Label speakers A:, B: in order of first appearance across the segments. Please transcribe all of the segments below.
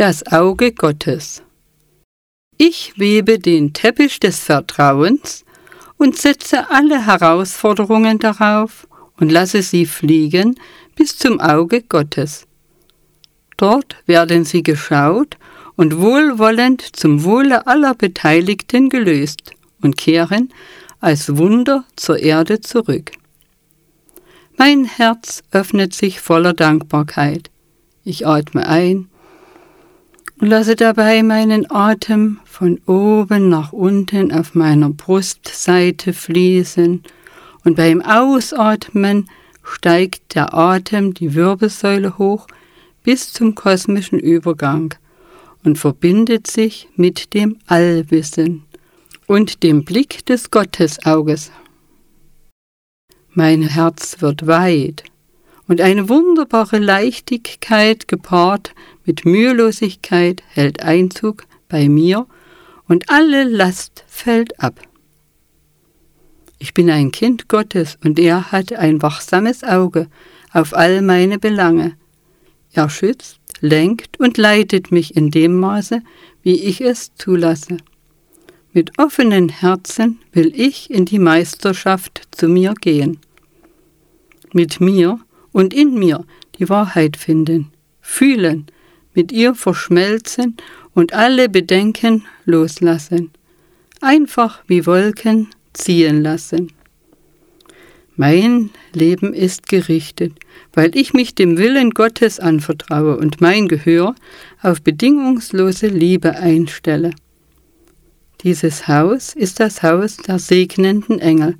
A: Das Auge Gottes. Ich webe den Teppich des Vertrauens und setze alle Herausforderungen darauf und lasse sie fliegen bis zum Auge Gottes. Dort werden sie geschaut und wohlwollend zum Wohle aller Beteiligten gelöst und kehren als Wunder zur Erde zurück. Mein Herz öffnet sich voller Dankbarkeit. Ich atme ein und lasse dabei meinen Atem von oben nach unten auf meiner Brustseite fließen und beim Ausatmen steigt der Atem die Wirbelsäule hoch bis zum kosmischen Übergang und verbindet sich mit dem Allwissen und dem Blick des Gottesauges. Mein Herz wird weit und eine wunderbare Leichtigkeit gepaart mit Mühelosigkeit hält Einzug bei mir und alle Last fällt ab. Ich bin ein Kind Gottes und er hat ein wachsames Auge auf all meine Belange. Er schützt, lenkt und leitet mich in dem Maße, wie ich es zulasse. Mit offenen Herzen will ich in die Meisterschaft zu mir gehen. Mit mir und in mir die Wahrheit finden, fühlen, mit ihr verschmelzen und alle Bedenken loslassen. Einfach wie Wolken ziehen lassen. Mein Leben ist gerichtet, weil ich mich dem Willen Gottes anvertraue und mein Gehör auf bedingungslose Liebe einstelle. Dieses Haus ist das Haus der segnenden Engel,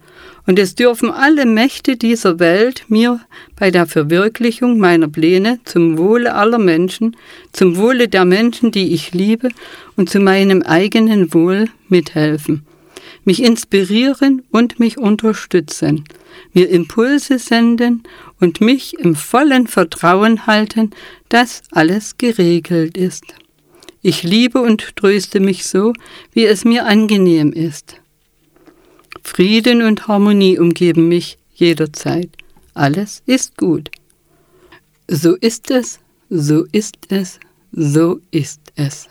A: und es dürfen alle Mächte dieser Welt mir bei der Verwirklichung meiner Pläne zum Wohle aller Menschen, zum Wohle der Menschen, die ich liebe, und zu meinem eigenen Wohl mithelfen, mich inspirieren und mich unterstützen, mir Impulse senden und mich im vollen Vertrauen halten, dass alles geregelt ist. Ich liebe und tröste mich so, wie es mir angenehm ist. Frieden und Harmonie umgeben mich jederzeit. Alles ist gut. So ist es, so ist es, so ist es.